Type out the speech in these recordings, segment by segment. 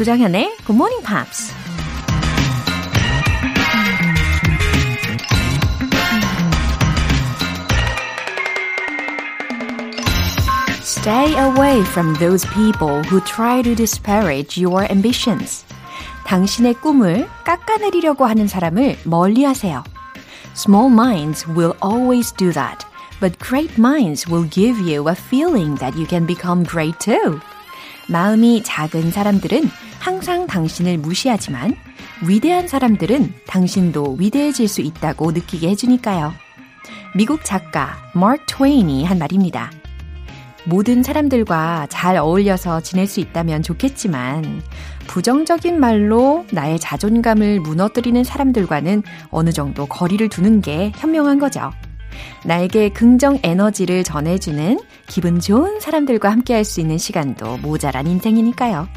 조장현의 Good Morning Pops. Stay away from those people who try to disparage your ambitions. 당신의 꿈을 깎아내리려고 하는 사람을 멀리 하세요. Small minds will always do that, but great minds will give you a feeling that you can become great too. 마음이 작은 사람들은 항상 당신을 무시하지만 위대한 사람들은 당신도 위대해질 수 있다고 느끼게 해주니까요. 미국 작가 마크 트웨인이 한 말입니다. 모든 사람들과 잘 어울려서 지낼 수 있다면 좋겠지만 부정적인 말로 나의 자존감을 무너뜨리는 사람들과는 어느 정도 거리를 두는 게 현명한 거죠. 나에게 긍정 에너지를 전해주는 기분 좋은 사람들과 함께 할 수 있는 시간도 모자란 인생이니까요.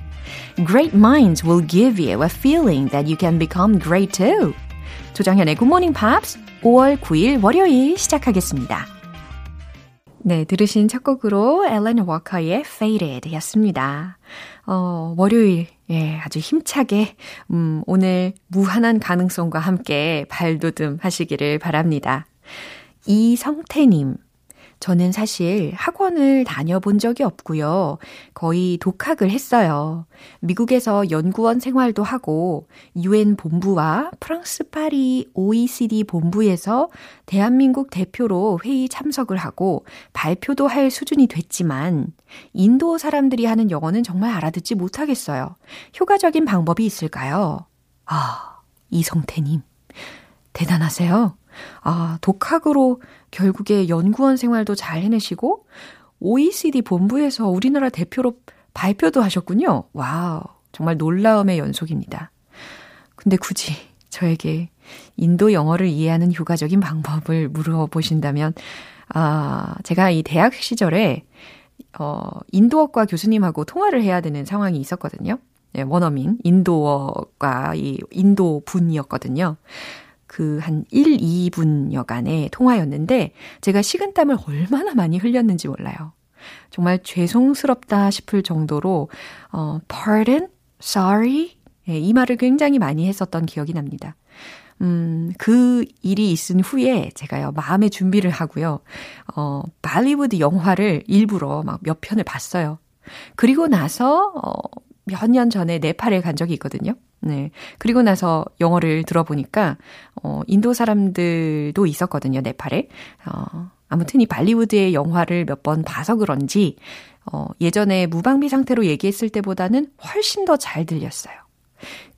Great minds will give you a feeling that you can become great too. 조정현의 Good Morning Pops 5월 9일 월요일 시작하겠습니다. 네, 들으신 첫 곡으로 앨런 워커의 Faded 였습니다. 어, 월요일, 예, 아주 힘차게, 음, 오늘 무한한 가능성과 함께 발돋움 하시기를 바랍니다. 이성태님, 저는 사실 학원을 다녀본 적이 없고요. 거의 독학을 했어요. 미국에서 연구원 생활도 하고 UN 본부와 프랑스 파리 OECD 본부에서 대한민국 대표로 회의 참석을 하고 발표도 할 수준이 됐지만 인도 사람들이 하는 영어는 정말 알아듣지 못하겠어요. 효과적인 방법이 있을까요? 아, 이성태님. 대단하세요. 아, 독학으로 결국에 연구원 생활도 잘 해내시고 OECD 본부에서 우리나라 대표로 발표도 하셨군요. wow. 정말 놀라움의 연속입니다. 근데 굳이 저에게 인도 영어를 이해하는 효과적인 방법을 물어보신다면, 아, 제가 이 대학 시절에, 어, 인도어과 교수님하고 통화를 해야 되는 상황이 있었거든요. 네, 원어민, 인도어과 이 인도 분이었거든요. 그 한 1, 2분여간의 통화였는데 제가 식은땀을 얼마나 많이 흘렸는지 몰라요. 정말 죄송스럽다 싶을 정도로 어, pardon, sorry 예, 이 말을 굉장히 많이 했었던 기억이 납니다. 음, 그 일이 있은 후에 제가요, 마음의 준비를 하고요, 어, 발리우드 영화를 일부러 막 몇 편을 봤어요. 그리고 나서, 어, 몇 년 전에 네팔에 간 적이 있거든요. 네. 그리고 나서 영어를 들어보니까, 어, 인도 사람들도 있었거든요, 네팔에. 어, 아무튼 이 발리우드의 영화를 몇 번 봐서 그런지, 어, 예전에 무방비 상태로 얘기했을 때보다는 훨씬 더 잘 들렸어요.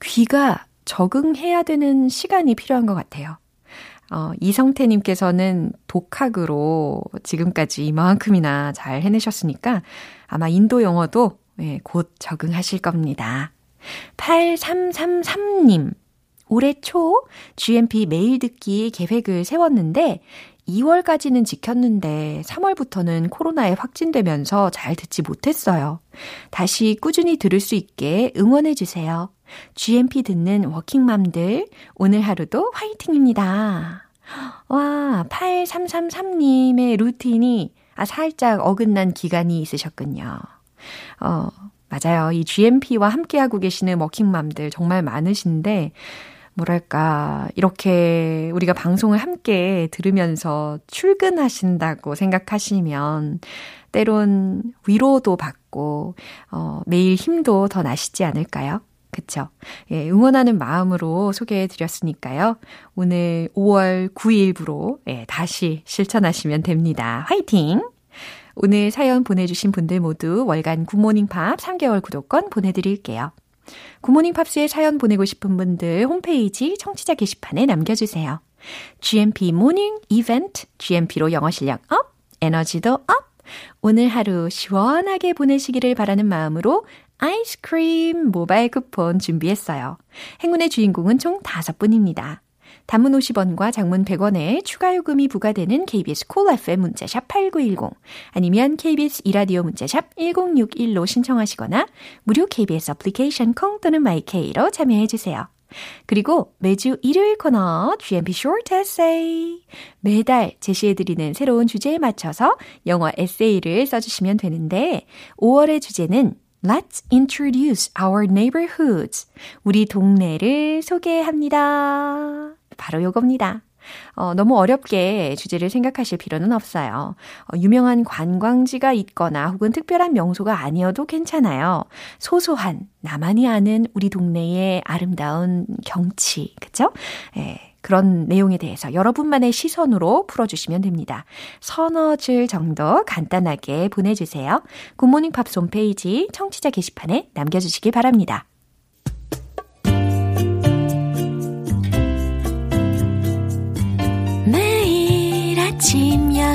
귀가 적응해야 되는 시간이 필요한 것 같아요. 어, 이성태님께서는 독학으로 지금까지 이만큼이나 잘 해내셨으니까 아마 인도 영어도 네, 곧 적응하실 겁니다. 8333님. 올해 초 GMP 매일 듣기 계획을 세웠는데 2월까지는 지켰는데 3월부터는 코로나에 확진되면서 잘 듣지 못했어요. 다시 꾸준히 들을 수 있게 응원해 주세요. GMP 듣는 워킹맘들 오늘 하루도 화이팅입니다. 와, 8333님의 루틴이 아 살짝 어긋난 기간이 있으셨군요. 어, 맞아요. 이 GMP와 함께하고 계시는 워킹맘들 정말 많으신데, 뭐랄까, 이렇게 우리가 방송을 함께 들으면서 출근하신다고 생각하시면, 때론 위로도 받고, 어, 매일 힘도 더 나시지 않을까요? 그쵸? 예, 응원하는 마음으로 소개해 드렸으니까요. 오늘 5월 9일부로, 예, 다시 실천하시면 됩니다. 화이팅! 오늘 사연 보내주신 분들 모두 월간 Good Morning Pops 3개월 구독권 보내드릴게요. Good Morning Pops에 사연 보내고 싶은 분들 홈페이지 청취자 게시판에 남겨주세요. GMP morning 이벤트, GMP로 영어 실력 up, 에너지도 up! 오늘 하루 시원하게 보내시기를 바라는 마음으로 아이스크림 모바일 쿠폰 준비했어요. 행운의 주인공은 총 5분입니다. 단문 50원과 장문 100원에 추가 요금이 부과되는 KBS Cool FM 문자샵 8910 아니면 KBS 이라디오 문자샵 1061로 신청하시거나 무료 KBS 애플리케이션 콩 또는 마이케이로 참여해 주세요. 그리고 매주 일요일 코너 GMP Short Essay 매달 제시해드리는 새로운 주제에 맞춰서 영어 에세이를 써주시면 되는데 5월의 주제는 Let's introduce our neighborhoods. 우리 동네를 소개합니다. 바로 요겁니다. 어, 너무 어렵게 주제를 생각하실 필요는 없어요. 어, 유명한 관광지가 있거나 혹은 특별한 명소가 아니어도 괜찮아요. 소소한 나만이 아는 우리 동네의 아름다운 경치, 그쵸? 예. 그런 내용에 대해서 여러분만의 시선으로 풀어주시면 됩니다. 줄 정도 간단하게 보내주세요. 굿모닝 팝스 홈페이지 청취자 게시판에 남겨주시기 바랍니다.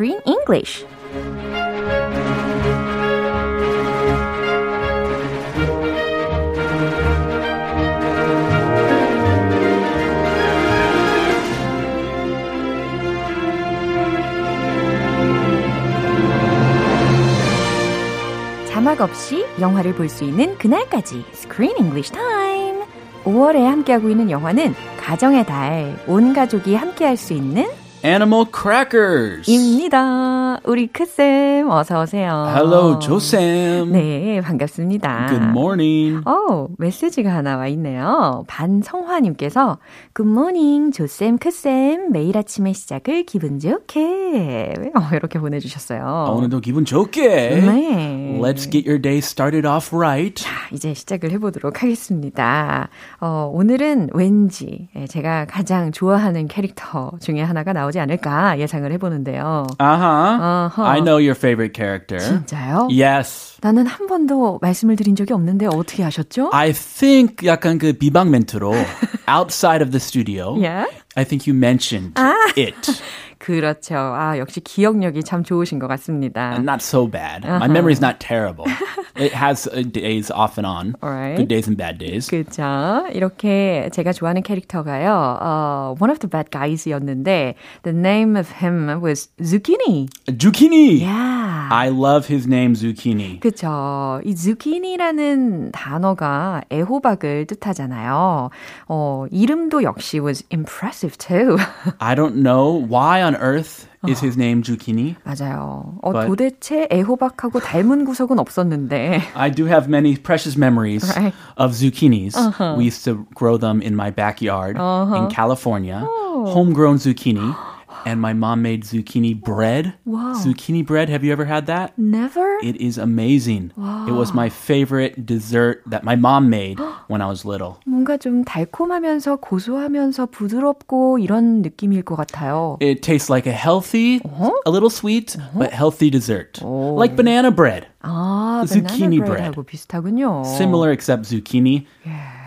Screen English 자막 없이 영화를 볼 수 있는 그날까지 Screen English Time. 5월에 함께하고 있는 영화는 가정의 달, 온 가족이 함께할 수 있는 Animal Crackers. 입니다. 우리 크쌤 어서 오세요. Hello, 조쌤. 네, 반갑습니다. Good morning. 어, 메시지가 하나 와 있네요. 반성화 님께서 굿모닝 조쌤 크쌤 매일 아침의 시작을 기분 좋게 어, 이렇게 보내 주셨어요. 아, 오늘도 기분 좋게. 네. Let's get your day started off right. 자, 이제 시작을 해 보도록 하겠습니다. 어, 오늘은 왠지 예, 제가 가장 좋아하는 캐릭터 중에 하나가 나오지 않을까 예상을 해 보는데요. Uh-huh. Uh-huh. I know your favorite character. 진짜요? Yes. 나는 한 번도 말씀을 드린 적이 없는데 어떻게 아셨죠? I think 약간 그 비방 멘트로 outside of the studio. Yeah? I think you mentioned it. 그렇죠. 아, 역시 기억력이 참 좋으신 것 같습니다. Not so bad. My memory's not terrible. It has uh, days off and on. Alright. Good days and bad days. 그죠. 이렇게 제가 좋아하는 캐릭터가요. 어, one of the bad guys였는데 the name of him was Zucchini. Zucchini. Yeah. I love his name, Zucchini. 그쵸. 이 zucchini라는 단어가 애호박을 뜻하잖아요. 어, 이름도 역시 was impressive too. I don't know why on earth is his name Zucchini. 맞아요. 어, But- 도대체 애호박하고 닮은 구석은 없었는데. I do have many precious memories Right. of zucchinis. We used to grow them in my backyard in California. Homegrown zucchini. And my mom made zucchini bread. Wow. Zucchini bread. Have you ever had that? Never? It is amazing. It was my favorite dessert that my mom made when I was little. 뭔가 좀 달콤하면서 고소하면서 부드럽고 이런 느낌일 것 같아요. It tastes like a healthy, a little sweet, but healthy dessert. Like banana bread. 아, zucchini 바나나 브레드하고 비슷하군요. Similar except zucchini. Yeah,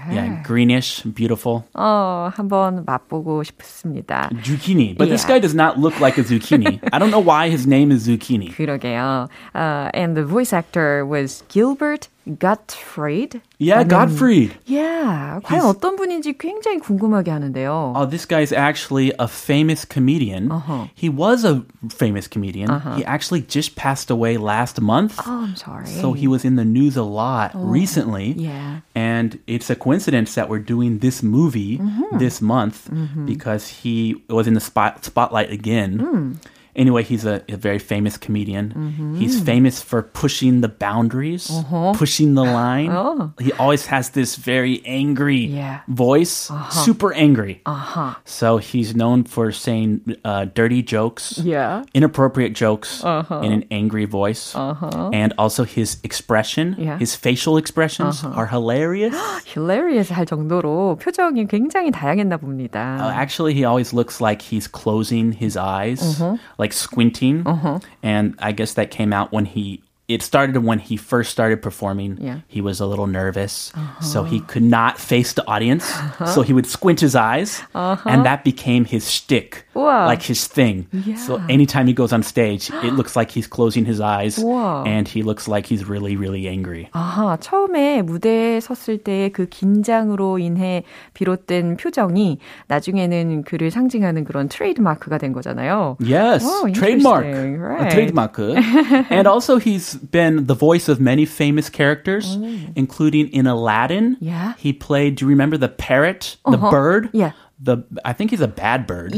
greenish, beautiful. 어, 한번 맛보고 싶습니다. Zucchini. But this Yeah. guy does not look like a zucchini. I don't know why his name is Zucchini. 그러게요. Uh, and the voice actor was Gilbert Gottfried. Yeah, 라는- Gottfried. Yeah, 과연 He's- 어떤 분인지 굉장히 궁금하게 하는데요. Oh, this guy is actually a famous comedian. Uh-huh. He was a famous comedian. He actually just passed away last month. oh, I'm sorry. So he was in the news a lot recently. Yeah. And it's a coincidence that we're doing this movie this month because he was in the spot, spotlight again. Anyway, he's a, a very famous comedian. He's famous for pushing the boundaries, pushing the line. Oh. He always has this very angry Yeah. voice, super angry. Uh-huh. So he's known for saying uh, dirty jokes, Yeah. inappropriate jokes in an angry voice. And also his expression, Yeah. his facial expressions are hilarious. hilarious 할 정도로 표정이 굉장히 다양했나 봅니다. Uh, actually, he always looks like he's closing his eyes, like squinting. Uh-huh. And I guess that came out when he it started when he first started performing. Yeah. He was a little nervous, so he could not face the audience. So he would squint his eyes, and that became his shtick, Wow. like his thing. So Yeah. anytime he goes on stage, it looks like he's closing his eyes, Wow. and he looks like he's really, really angry. 아하, 처음에 무대에 섰을 때 그 긴장으로 인해 비롯된 표정이 나중에는 그를 상징하는 그런 트레이드 마크가 된 거잖아요. Yes, Oh, trademark, interesting. a Right. trademark. and also, he's been the voice of many famous characters, including in Aladdin. Oh. Yeah. he played. Do you remember the parrot, the Uh-huh. bird? Yeah. The I think he's a bad bird.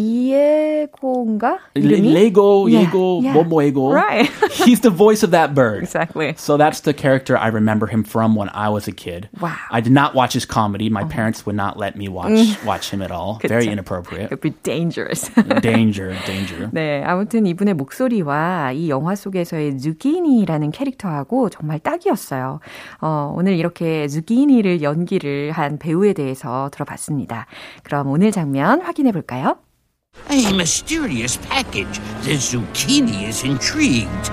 Le- 이름이? Lego, Yeah, yeah. Ego. Right. he's the voice of that bird. Exactly. So that's the character I remember him from when I was a kid. Wow. Uh-huh. I did not watch his comedy. My parents would not let me watch watch him at all. Very inappropriate. Could be dangerous. danger, danger. 네, 아무튼 이분의 목소리와 이 영화 속에서의 zucchini라는 캐릭터하고 정말 딱이었어요. 어, 오늘 이렇게 zucchini를 연기를 한 배우에 대해서 들어봤습니다. 그럼 오늘 장면 확인해 볼까요? A mysterious package. The zucchini is intrigued.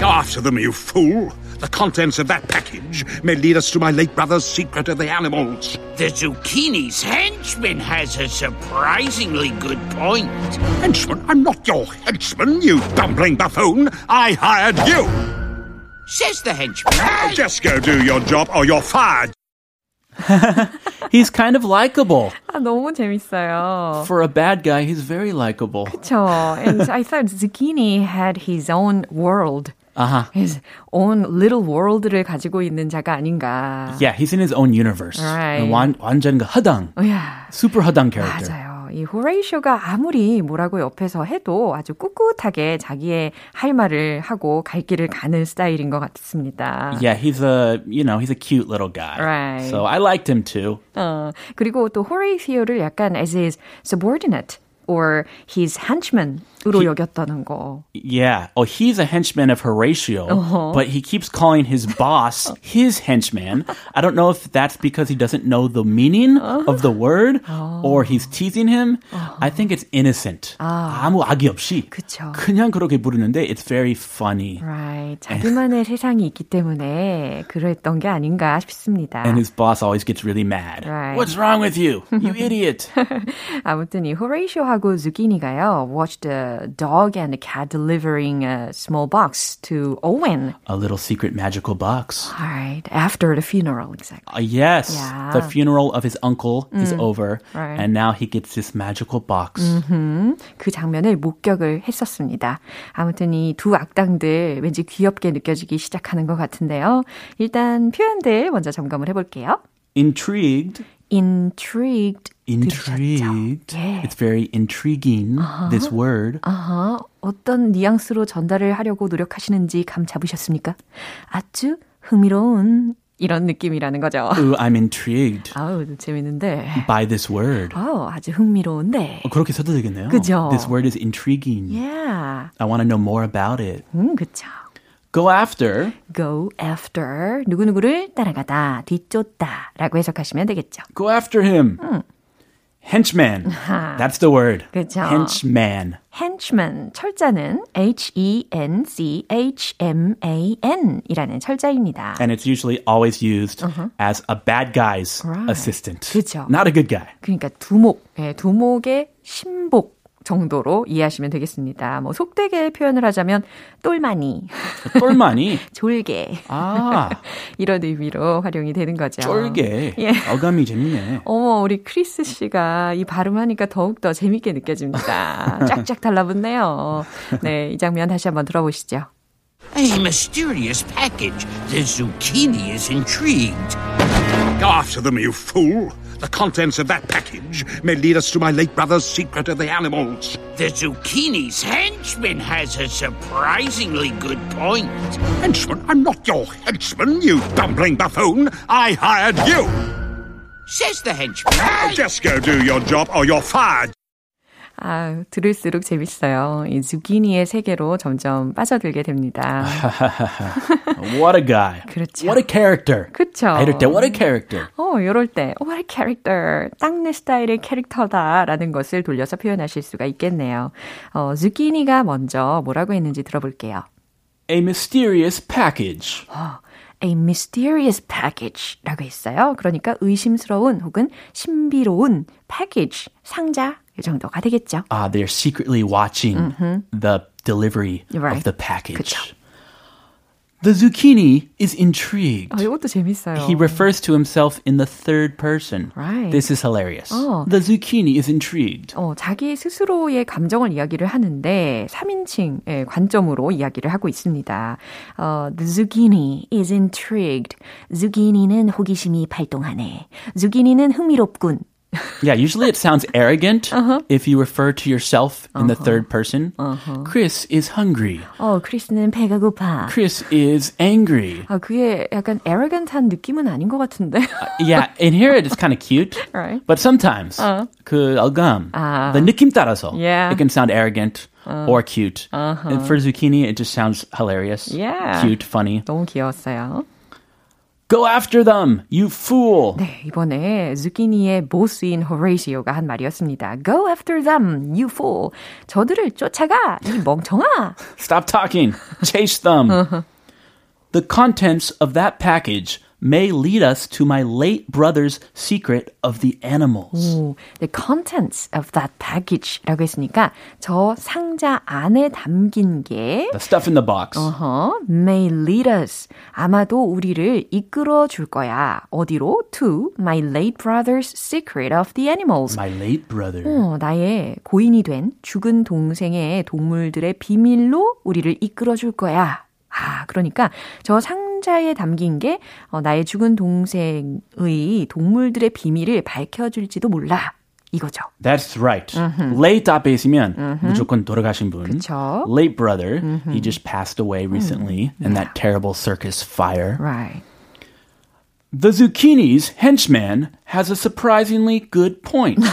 Go after them, you fool! The contents of that package may lead us to my late brother's secret of the animals. The zucchini's henchman has a surprisingly good point. Henchman, I'm not your henchman, you dumpling buffoon! I hired you! Says the henchman. Just go do your job or you're fired! He's kind of likable. 아, 너무 재밌어요. For a bad guy, he's very likable. 그쵸. And I thought zucchini had his own world. Uh-huh. His own little world를 가지고 있는 자가 아닌가. Yeah, he's in his own universe. Right. 완, 완전 그 허당. 야, Super 허당 character. 맞아요. 이 호레이쇼가 아무리 뭐라고 옆에서 해도 아주 꿋꿋하게 자기의 할 말을 하고 갈 길을 가는 스타일인 것 같습니다. Yeah, he's a, you know, he's a cute little guy. Right. So I liked him too. 어, 그리고 또 호레이시오를 약간 as his subordinate or his henchman 으로 여겼다는 거. Yeah. Oh, he's a henchman of Horatio, Uh-huh. but he keeps calling his boss his henchman. I don't know if that's because he doesn't know the meaning of the word or he's teasing him. I think it's innocent. 아무 악의 없이 그쵸. 그냥 그렇게 부르는데 it's very funny. Right. 자기만의 세상이 있기 때문에 그랬던 게 아닌가 싶습니다. And his boss always gets really mad. Right. What's wrong with you? You idiot. 아무튼 이 호레이쇼하고 zucchini가요. Watch the dog and the cat delivering a small box to Owen. a little secret magical box. Right. After the funeral, exactly. Uh, yes, Yeah. the funeral of his uncle is over, Right. and now he gets this magical box. 그 장면을 목격을 했었습니다. 아무튼 이 두 악당들 왠지 귀엽게 느껴지기 시작하는 것 같은데요. 일단 표현들 먼저 점검을 해볼게요. Intrigued, Intrigued. intrigued. 예. It's very intriguing. This word. 아하, 어떤 뉘앙스로 전달을 하려고 노력하시는지 감 잡으셨습니까? 아주 흥미로운 이런 느낌이라는 거죠. Ooh, I'm intrigued 아우, 재밌는데. by this word. 아우, 아주 흥미로운데. 어, 그렇게 써도 되겠네요. 그죠? This word is intriguing. Yeah. I want to know more about it. 음, 그쵸. Go after. go after 누구누구를 따라가다, 뒤쫓다 라고 해석하시면 되겠죠. Go after him. Henchman. That's the word. 그죠. Henchman. henchman, 철자는 H-E-N-C-H-M-A-N 이라는 철자입니다. And it's usually always used as a bad guy's Right. assistant. 그죠. Not a good guy. 그러니까 두목, 예, 두목의 신복 정도로 이해하시면 되겠습니다. 뭐 속되게 표현을 하자면 똘마니, 똘마니. 졸개 아, 이런 의미로 활용이 되는 거죠. 쫄게. 예. 어감이 재밌네. 어머, 우리 크리스 씨가 이 발음하니까 더욱 더 재밌게 느껴집니다. 쫙쫙 달라붙네요. 네, 이 장면 다시 한번 들어보시죠. A mysterious package. The zucchini is intrigued. After them, you fool! The contents of that package may lead us to my late brother's secret of the animals. The zucchini's henchman has a surprisingly good point. Henchman, I'm not your henchman, you dumpling buffoon! I hired you! Says the henchman. Just go do your job or you're fired! 아, 들을수록 재밌어요. 이 zucchini의 세계로 점점 빠져들게 됩니다. What a guy. 그렇죠. What a character. 아, 이럴 때 what a character. 어, 이럴 때, what a character. 딱 내 스타일의 캐릭터다라는 것을 돌려서 표현하실 수가 있겠네요. 어, zucchini가 먼저 뭐라고 했는지 들어볼게요. a mysterious package. a mysterious package라고 했어요. 그러니까 의심스러운 혹은 신비로운 package, 상자 이 정도가 되겠죠. Ah, they're secretly watching the delivery Right. of the package. 그쵸. The zucchini is intrigued. 아, 이것도 재밌어요. He refers to himself in the third person. Right. This is hilarious. Oh. The zucchini is intrigued. 어, 자기 스스로의 감정을 이야기를 하는데 3인칭의 관점으로 이야기를 하고 있습니다. 어, the zucchini is intrigued. zucchini는 호기심이 발동하네. zucchini는 흥미롭군. Yeah, usually it sounds arrogant Uh-huh. if you refer to yourself in the third person. Chris is hungry. 어, 크리스는 배가 고파. Chris is angry. 아, 그게 약간 arrogant한 느낌은 아닌 것 같은데. Yeah, in here it's kind of cute. Right. But sometimes 그 어감, 아. the 느낌 따라서 Yeah. it can sound arrogant or cute. And for zucchini, it just sounds hilarious, Yeah. cute, funny. 너무 귀여웠어요. Go after them, you fool. 네, 이번에 zucchini의 보스인 호레이시오가 한 말이었습니다. Go after them, you fool. 저들을 쫓아가, 이 멍청아. Stop talking. Chase them. The contents of that package may lead us to my late brother's secret of the animals. 오, the contents of that package라고 했으니까 저 상자 안에 담긴 게 The stuff in the box. 어허, may lead us. 아마도 우리를 이끌어 줄 거야. 어디로? To my late brother's secret of the animals. My late brother. 어, 나의 고인이 된 죽은 동생의 동물들의 비밀로 우리를 이끌어 줄 거야. 아, 그러니까 저 상자에 담긴 게 어, 나의 죽은 동생의 동물들의 비밀을 밝혀줄지도 몰라. 이거죠. That's right. Late 앞에 있으면 무조건 돌아가신 분. 그쵸. Late brother. He just passed away recently in that terrible circus fire. Right. The zucchini's henchman has a surprisingly good point.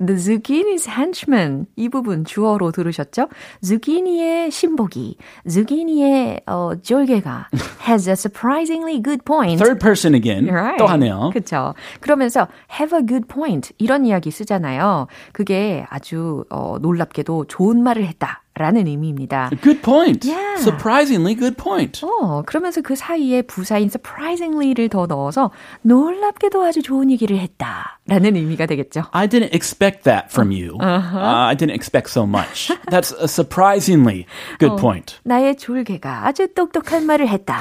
The zucchini's henchman. 이 부분 주어로 들으셨죠? zucchini의 신복이, zucchini의 어, 졸개가 has a surprisingly good point. Third person again. Right. 또 하네요. 그렇죠. 그러면서 have a good point 이런 이야기 쓰잖아요. 그게 아주 어, 놀랍게도 좋은 말을 했다 라는 의미입니다. Good point. Yeah. Surprisingly good point. 어, 그러면서 그 사이에 부사인 surprisingly를 더 넣어서 놀랍게도 아주 좋은 얘기를 했다라는 의미가 되겠죠. I didn't expect that from you. Uh-huh. Uh, I didn't expect so much. That's a surprisingly good point. 나의 졸개가 아주 똑똑한 말을 했다.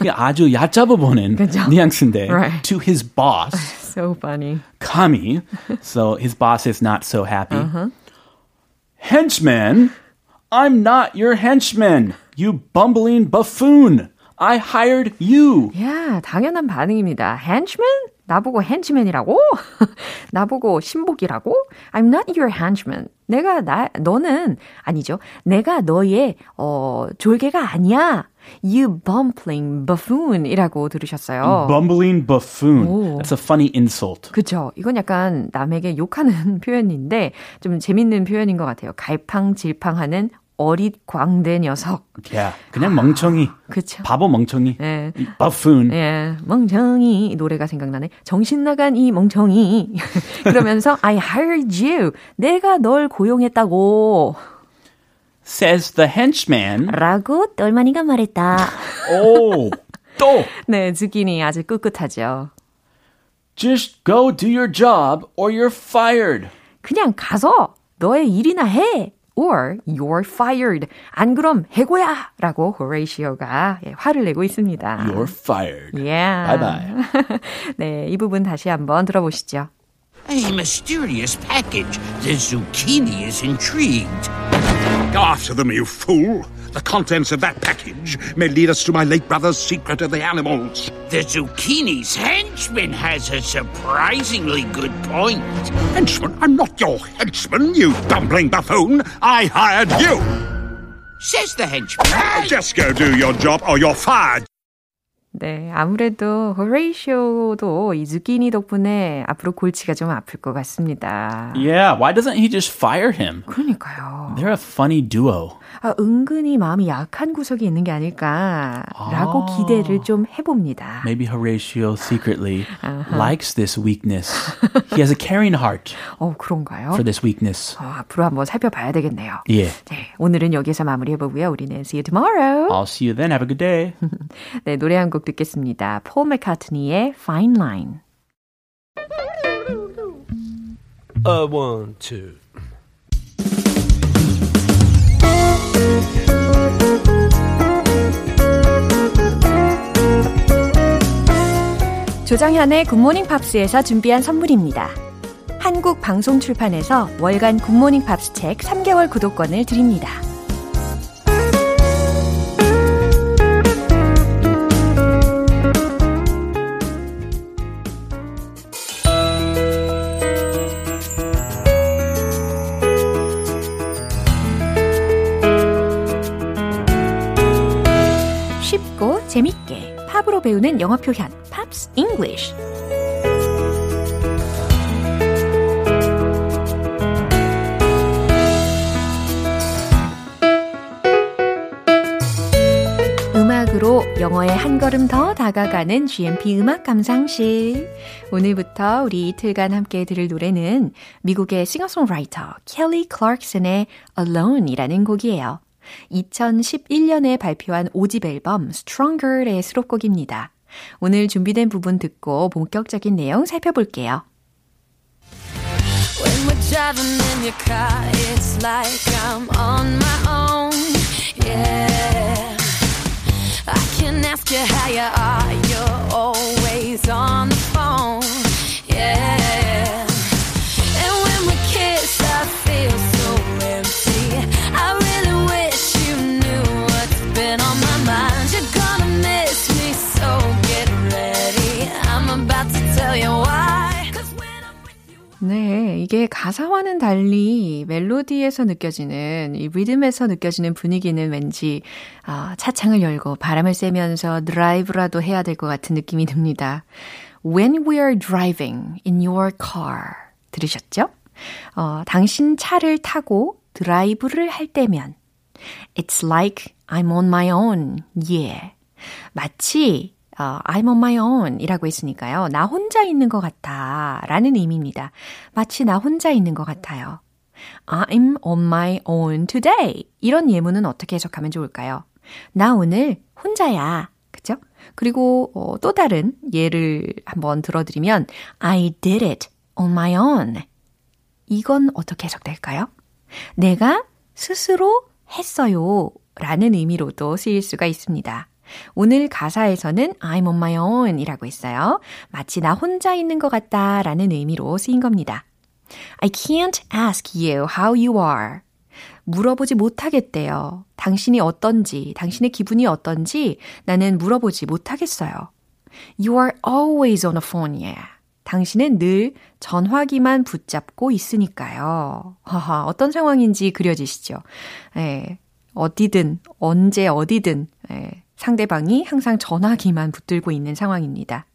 이게 아주 얕잡아 보는? 뉘앙스인데 Right. to his boss, so funny. Kami. So his boss is not so happy. Uh-huh. Henchman, I'm not your henchman. You bumbling buffoon. I hired you. 야, 당연한 반응입니다. henchman? 나보고 henchman이라고? 나보고 신복이라고? I'm not your henchman. 내가 나 너는 아니죠. 내가 너의 어 졸개가 아니야. You bumbling buffoon이라고 들으셨어요. Bumbling buffoon. 오. That's a funny insult. 그쵸. 이건 약간 남에게 욕하는 표현인데 좀 재밌는 표현인 것 같아요. 갈팡질팡하는 어릿 광대 녀석. Yeah. 그냥 멍청이. 그쵸. 바보 멍청이. 예. 이 buffoon. 예, 멍청이 이 노래가 생각나네. 정신 나간 이 멍청이. 그러면서 I hired you. 내가 널 고용했다고. Says the henchman. 라고 똘마니가 말했다. Oh, 또. 네, zucchini 아주 꿋꿋하죠. Just go do your job or you're fired. 그냥 가서 너의 일이나 해. or you're fired. 안 그럼 해고야. 라고 호레이시오가 예, 화를 내고 있습니다. You're fired. Yeah. Bye bye. 네, 이 부분 다시 한번 들어보시죠. A mysterious package. The zucchini is intrigued. Go after them, you fool. The contents of that package may lead us to my late brother's secret of the animals. The zucchini's henchman has a surprisingly good point. Henchman? I'm not your henchman, you dumpling buffoon. I hired you. Says the henchman. Just go do your job or you're fired. 네, 아무래도 호레이쇼도 이 zucchini 덕분에 앞으로 골치가 좀 아플 것 같습니다. Yeah, why doesn't he just fire him? 그러니까요. They're a funny duo. 아, 은근히 마음이 약한 구석이 있는 게 아닐까라고 아. 기대를 좀 해봅니다. Maybe Horatio secretly likes this weakness. He has a caring heart 어, 그런가요? for this weakness. 어, 앞으로 한번 살펴봐야 되겠네요. Yeah. 네, 오늘은 여기서 마무리해보고요. 우리는 see you tomorrow. I'll see you then. Have a good day. 네, 노래 한곡 듣겠습니다. 폴 맥카트니의 Fine Line. Uh, one, two. 조정현의 Good Morning Pops에서 준비한 선물입니다. 한국 방송 출판에서 월간 Good Morning Pops 책 3개월 구독권을 드립니다. 재밌게 팝으로 배우는 영어 표현 Pops English 음악으로 영어에 한 걸음 더 다가가는 GMP 음악 감상실. 오늘부터 우리 이틀간 함께 들을 노래는 미국의 싱어송라이터 켈리 클락슨의 Alone이라는 곡이에요. 2011년에 발표한 5집 앨범 Stronger의 수록곡입니다. 오늘 준비된 부분 듣고 본격적인 내용 살펴볼게요. When we're driving in your car, it's like I'm on my own. Yeah. I can ask you how you are, you're always on the phone. 네, 이게 가사와는 달리 멜로디에서 느껴지는 이 리듬에서 느껴지는 분위기는 왠지 아, 차창을 열고 바람을 쐬면서 드라이브라도 해야 될 것 같은 느낌이 듭니다. When we are driving in your car 들으셨죠? 어, 당신 차를 타고 드라이브를 할 때면 It's like I'm on my own. Yeah. 마치 어, I'm on my own 이라고 했으니까요. 나 혼자 있는 것 같아 라는 의미입니다. 마치 나 혼자 있는 것 같아요. I'm on my own today. 이런 예문은 어떻게 해석하면 좋을까요? 나 오늘 혼자야. 그죠? 그리고 어, 또 다른 예를 한번 들어드리면 I did it on my own. 이건 어떻게 해석될까요? 내가 스스로 했어요. 라는 의미로도 쓰일 수가 있습니다. 오늘 가사에서는 I'm on my own 이라고 했어요. 마치 나 혼자 있는 것 같다 라는 의미로 쓰인 겁니다. I can't ask you how you are. 물어보지 못하겠대요. 당신이 어떤지, 당신의 기분이 어떤지 나는 물어보지 못하겠어요. You are always on the phone, yeah. 당신은 늘 전화기만 붙잡고 있으니까요. 하하, 어떤 상황인지 그려지시죠? 예, 어디든, 언제 어디든, 예, 상대방이 항상 전화기만 붙들고 있는 상황입니다.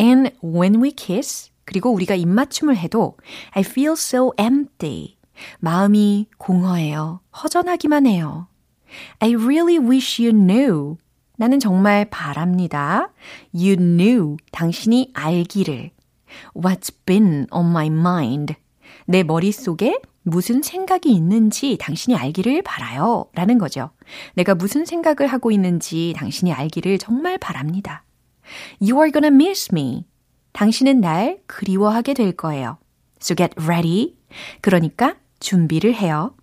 And when we kiss, 그리고 우리가 입맞춤을 해도 I feel so empty. 마음이 공허해요. 허전하기만 해요. I really wish you knew. 나는 정말 바랍니다. You knew. 당신이 알기를. What's been on my mind. 내 머릿속에 무슨 생각이 있는지 당신이 알기를 바라요. 라는 거죠. 내가 무슨 생각을 하고 있는지 당신이 알기를 정말 바랍니다. You are gonna miss me. 당신은 날 그리워하게 될 거예요. So get ready. 그러니까 준비를 해요.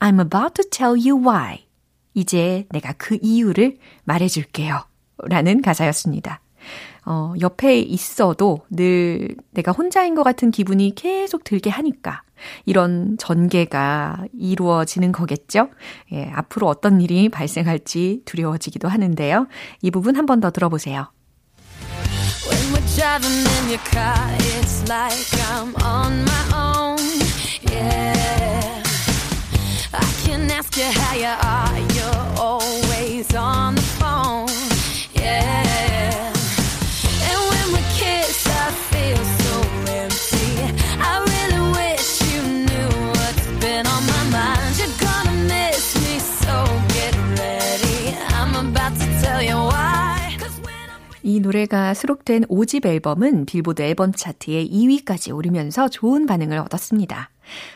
I'm about to tell you why. 이제 내가 그 이유를 말해줄게요. 라는 가사였습니다. 어, 옆에 있어도 늘 내가 혼자인 것 같은 기분이 계속 들게 하니까 이런 전개가 이루어지는 거겠죠? 예, 앞으로 어떤 일이 발생할지 두려워지기도 하는데요. 이 부분 한 번 더 들어보세요. When we're driving in your car, it's like I'm on my own. Yeah. I can ask you how you are, you're always on the phone. 이 노래가 수록된 5집 앨범은 빌보드 앨범 차트에 2위까지 오르면서 좋은 반응을 얻었습니다.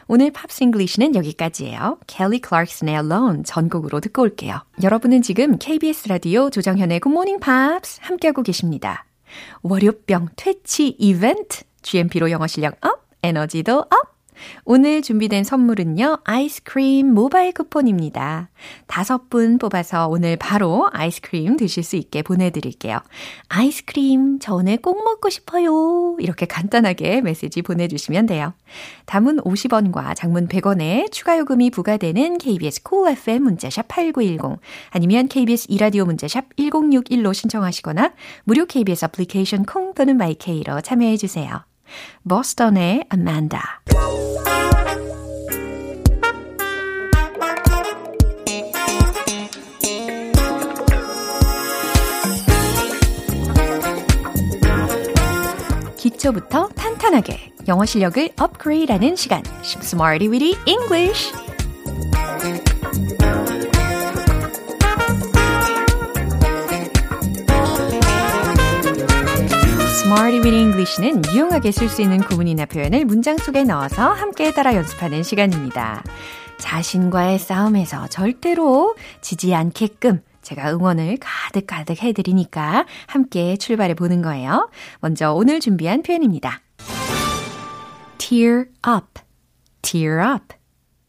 오늘 Pops English는 여기까지예요. 켈리 클락슨의 Alone 전곡으로 듣고 올게요. 여러분은 지금 KBS 라디오 조정현의 Morning Pops 함께하고 계십니다. 월요병 퇴치 이벤트 GMP로 영어 실력 up, 에너지도 up! 오늘 준비된 선물은요, 아이스크림 모바일 쿠폰입니다. 다섯 분 뽑아서 오늘 바로 아이스크림 드실 수 있게 보내드릴게요. 아이스크림 저 오늘 꼭 먹고 싶어요. 이렇게 간단하게 메시지 보내주시면 돼요. 단문 50원과 장문 100원에 추가 요금이 부과되는 KBS cool FM 문자샵 8910 아니면 KBS 이라디오 문자샵 1061로 신청하시거나 무료 KBS 애플리케이션 콩 또는 마이케이로 참여해 주세요. 보스턴의 Amanda. 기초부터 탄탄하게 영어 실력을 업그레이드하는 시간. Smarty Weedy English. Smarty with English는 유용하게 쓸 수 있는 구문이나 표현을 문장 속에 넣어서 함께 따라 연습하는 시간입니다. 자신과의 싸움에서 절대로 지지 않게끔 제가 응원을 가득가득 해드리니까 함께 출발해 보는 거예요. 먼저 오늘 준비한 표현입니다. tear up, tear up.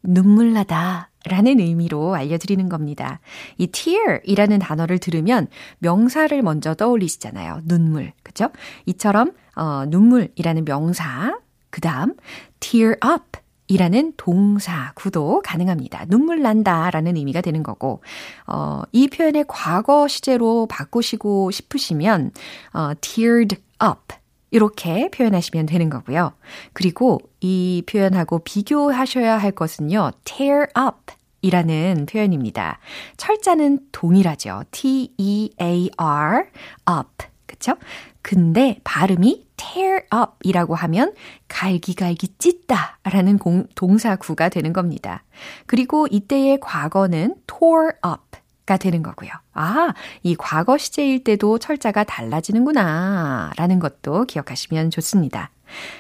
눈물 나다 라는 의미로 알려드리는 겁니다. 이 tear 이라는 단어를 들으면 명사를 먼저 떠올리시잖아요. 눈물. 그죠? 이처럼, 어, 눈물이라는 명사, 그 다음, tear up 이라는 동사 구도 가능합니다. 눈물 난다 라는 의미가 되는 거고, 어, 이 표현의 과거 시제로 바꾸시고 싶으시면, 어, teared up. 이렇게 표현하시면 되는 거고요. 그리고 이 표현하고 비교하셔야 할 것은요, tear up. 이라는 표현입니다. 철자는 동일하죠. T-E-A-R, up. 그쵸? 근데 발음이 tear up 이라고 하면 갈기갈기 찢다 라는 공, 동사구가 되는 겁니다. 그리고 이때의 과거는 tore up 가 되는 거고요. 아, 이 과거 시제일 때도 철자가 달라지는구나 라는 것도 기억하시면 좋습니다.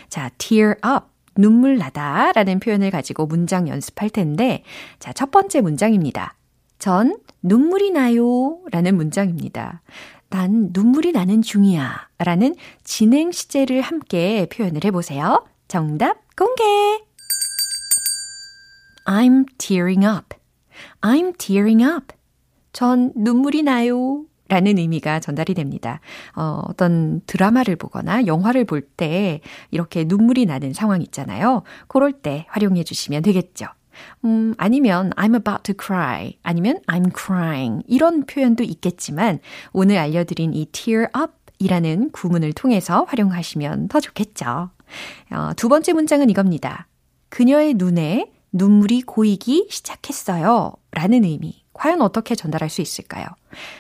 자, tear up. 눈물 나다 라는 표현을 가지고 문장 연습할 텐데, 자, 첫 번째 문장입니다. 전 눈물이 나요 라는 문장입니다. 난 눈물이 나는 중이야 라는 진행 시제를 함께 표현을 해보세요. 정답 공개! I'm tearing up. I'm tearing up. 전 눈물이 나요. 라는 의미가 전달이 됩니다. 어, 어떤 드라마를 보거나 영화를 볼 때 이렇게 눈물이 나는 상황 있잖아요. 그럴 때 활용해 주시면 되겠죠. 음, 아니면 I'm about to cry, 아니면 I'm crying 이런 표현도 있겠지만 오늘 알려드린 이 tear up 이라는 구문을 통해서 활용하시면 더 좋겠죠. 어, 두 번째 문장은 이겁니다. 그녀의 눈에 눈물이 고이기 시작했어요. 라는 의미. 과연 어떻게 전달할 수 있을까요?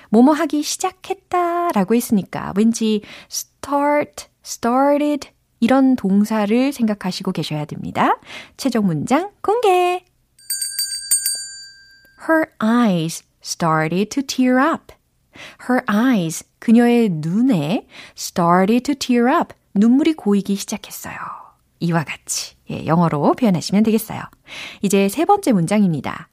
뭐뭐 하기 시작했다 라고 했으니까 왠지 start, started 이런 동사를 생각하시고 계셔야 됩니다. 최종 문장 공개! Her eyes started to tear up. Her eyes, 그녀의 눈에 started to tear up. 눈물이 고이기 시작했어요. 이와 같이 예, 영어로 표현하시면 되겠어요. 이제 세 번째 문장입니다.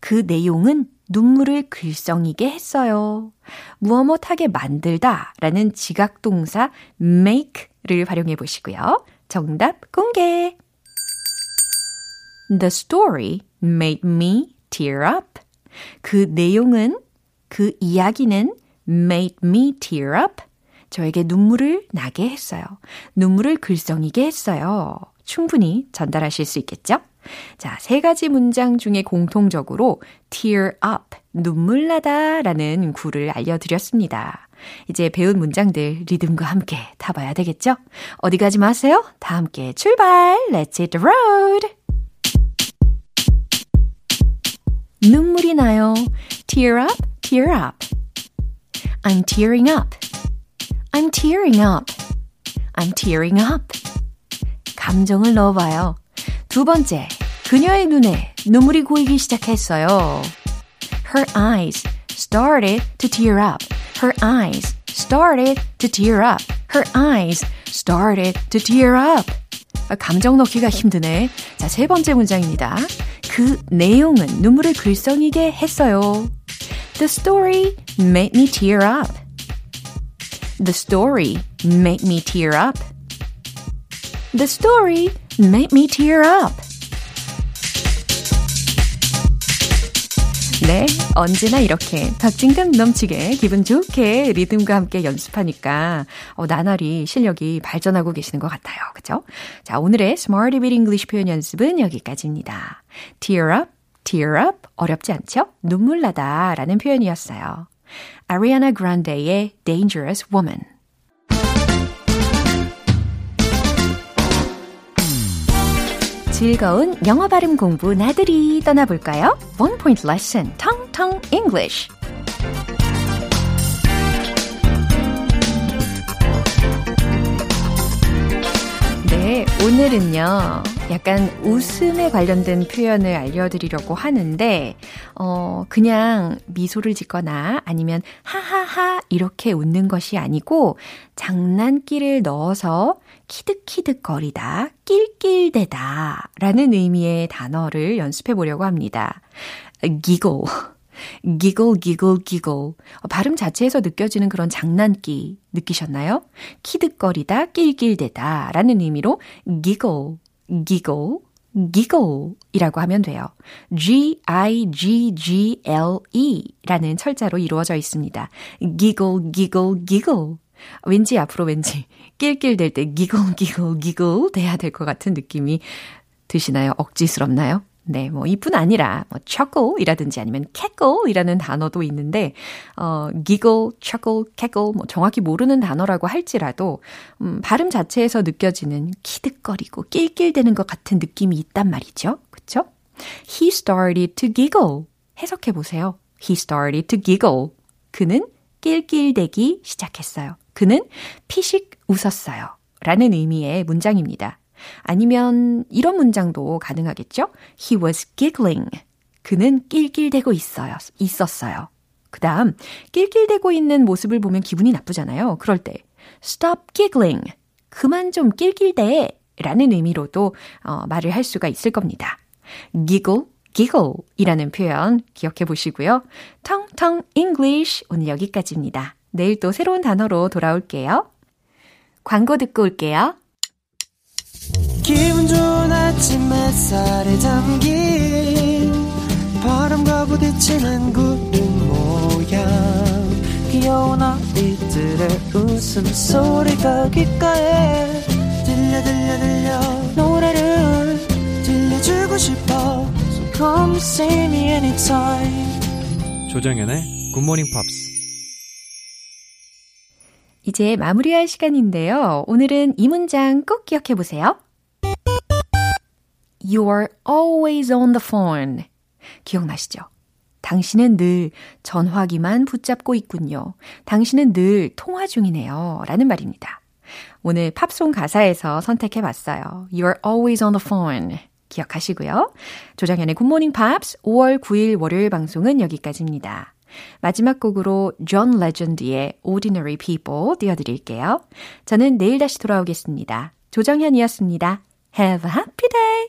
그 내용은 눈물을 글썽이게 했어요. 무엇무엇하게 만들다 라는 지각동사 make를 활용해 보시고요. 정답 공개! The story made me tear up. 그 내용은, 그 이야기는 made me tear up. 저에게 눈물을 나게 했어요. 눈물을 글썽이게 했어요. 충분히 전달하실 수 있겠죠? 자, 세 가지 문장 중에 공통적으로 tear up, 눈물 나다 라는 구를 알려드렸습니다. 이제 배운 문장들 리듬과 함께 타봐야 되겠죠? 어디 가지 마세요. 다 함께 출발! Let's hit the road! 눈물이 나요. Tear up, tear up. I'm tearing up. I'm tearing up. I'm tearing up. 감정을 넣어봐요. 두 번째, 그녀의 눈에 눈물이 고이기 시작했어요. Her eyes started to tear up. Her eyes started to tear up. Her eyes started to tear up. 아, 감정 넣기가 힘드네. 자, 세 번째 문장입니다. 그 내용은 눈물을 글썽이게 했어요. The story made me tear up. The story made me tear up. The story made me tear up. 네, 언제나 이렇게 박진감 넘치게 기분 좋게 리듬과 함께 연습하니까 어, 나날이 실력이 발전하고 계시는 것 같아요. 그죠? 자, 오늘의 Smarty Bit English 표현 연습은 여기까지입니다. tear up, tear up 어렵지 않죠? 눈물 나다 라는 표현이었어요. 아리아나 그란데의 Dangerous Woman 즐거운 영어 발음 공부 나들이 떠나볼까요? One Point Lesson, Tong Tong English. 네, 오늘은요, 약간 웃음에 관련된 표현을 알려드리려고 하는데, 어, 그냥 미소를 짓거나 아니면 하하하 이렇게 웃는 것이 아니고, 장난기를 넣어서 키득키득거리다, 낄낄대다 라는 의미의 단어를 연습해 보려고 합니다. giggle. Giggle, giggle, giggle. 발음 자체에서 느껴지는 그런 장난기 느끼셨나요? 키득거리다, 낄낄대다 라는 의미로 giggle, giggle, giggle 이라고 하면 돼요. G-I-G-G-L-E 라는 철자로 이루어져 있습니다. giggle, giggle, giggle. 왠지 앞으로 왠지 낄낄댈 때 giggle, giggle, giggle 돼야 될 것 같은 느낌이 드시나요? 억지스럽나요? 네, 뭐 이뿐 아니라 뭐 chuckle이라든지 아니면 cackle이라는 단어도 있는데 어 giggle, chuckle, cackle 뭐 정확히 모르는 단어라고 할지라도 음, 발음 자체에서 느껴지는 키득거리고 낄낄대는 것 같은 느낌이 있단 말이죠. 그렇죠? He started to giggle. 해석해 보세요. He started to giggle. 그는 낄낄대기 시작했어요. 그는 피식 웃었어요. 라는 의미의 문장입니다. 아니면 이런 문장도 가능하겠죠? He was giggling. 그는 낄낄대고 있어요. 있었어요. 그 다음, 낄낄대고 있는 모습을 보면 기분이 나쁘잖아요. 그럴 때, stop giggling. 그만 좀 낄낄대. 라는 의미로도 어, 말을 할 수가 있을 겁니다. giggle, giggle 이라는 표현 기억해 보시고요. 텅텅 English 오늘 여기까지입니다. 내일 또 새로운 단어로 돌아올게요. 광고 듣고 올게요. 햇살에 담긴 바람과 부딪히는 구름 모양. 귀여운 아이들의 웃음소리가 귓가에 들려 들려 들려. 노래를 들려주고 싶어. So come see me anytime. 조정연의 굿모닝 팝스 이제 마무리할 시간인데요. 오늘은 이 문장 꼭 기억해 보세요. You're always on the phone. 기억나시죠? 당신은 늘 전화기만 붙잡고 있군요. 당신은 늘 통화 중이네요. 라는 말입니다. 오늘 팝송 가사에서 선택해 봤어요. You're always on the phone. 기억하시고요. 조정현의 굿모닝 팝스 5월 9일 월요일 방송은 여기까지입니다. 마지막 곡으로 존 레전드의 Ordinary People 띄워드릴게요. 저는 내일 다시 돌아오겠습니다. 조정현이었습니다. Have a happy day!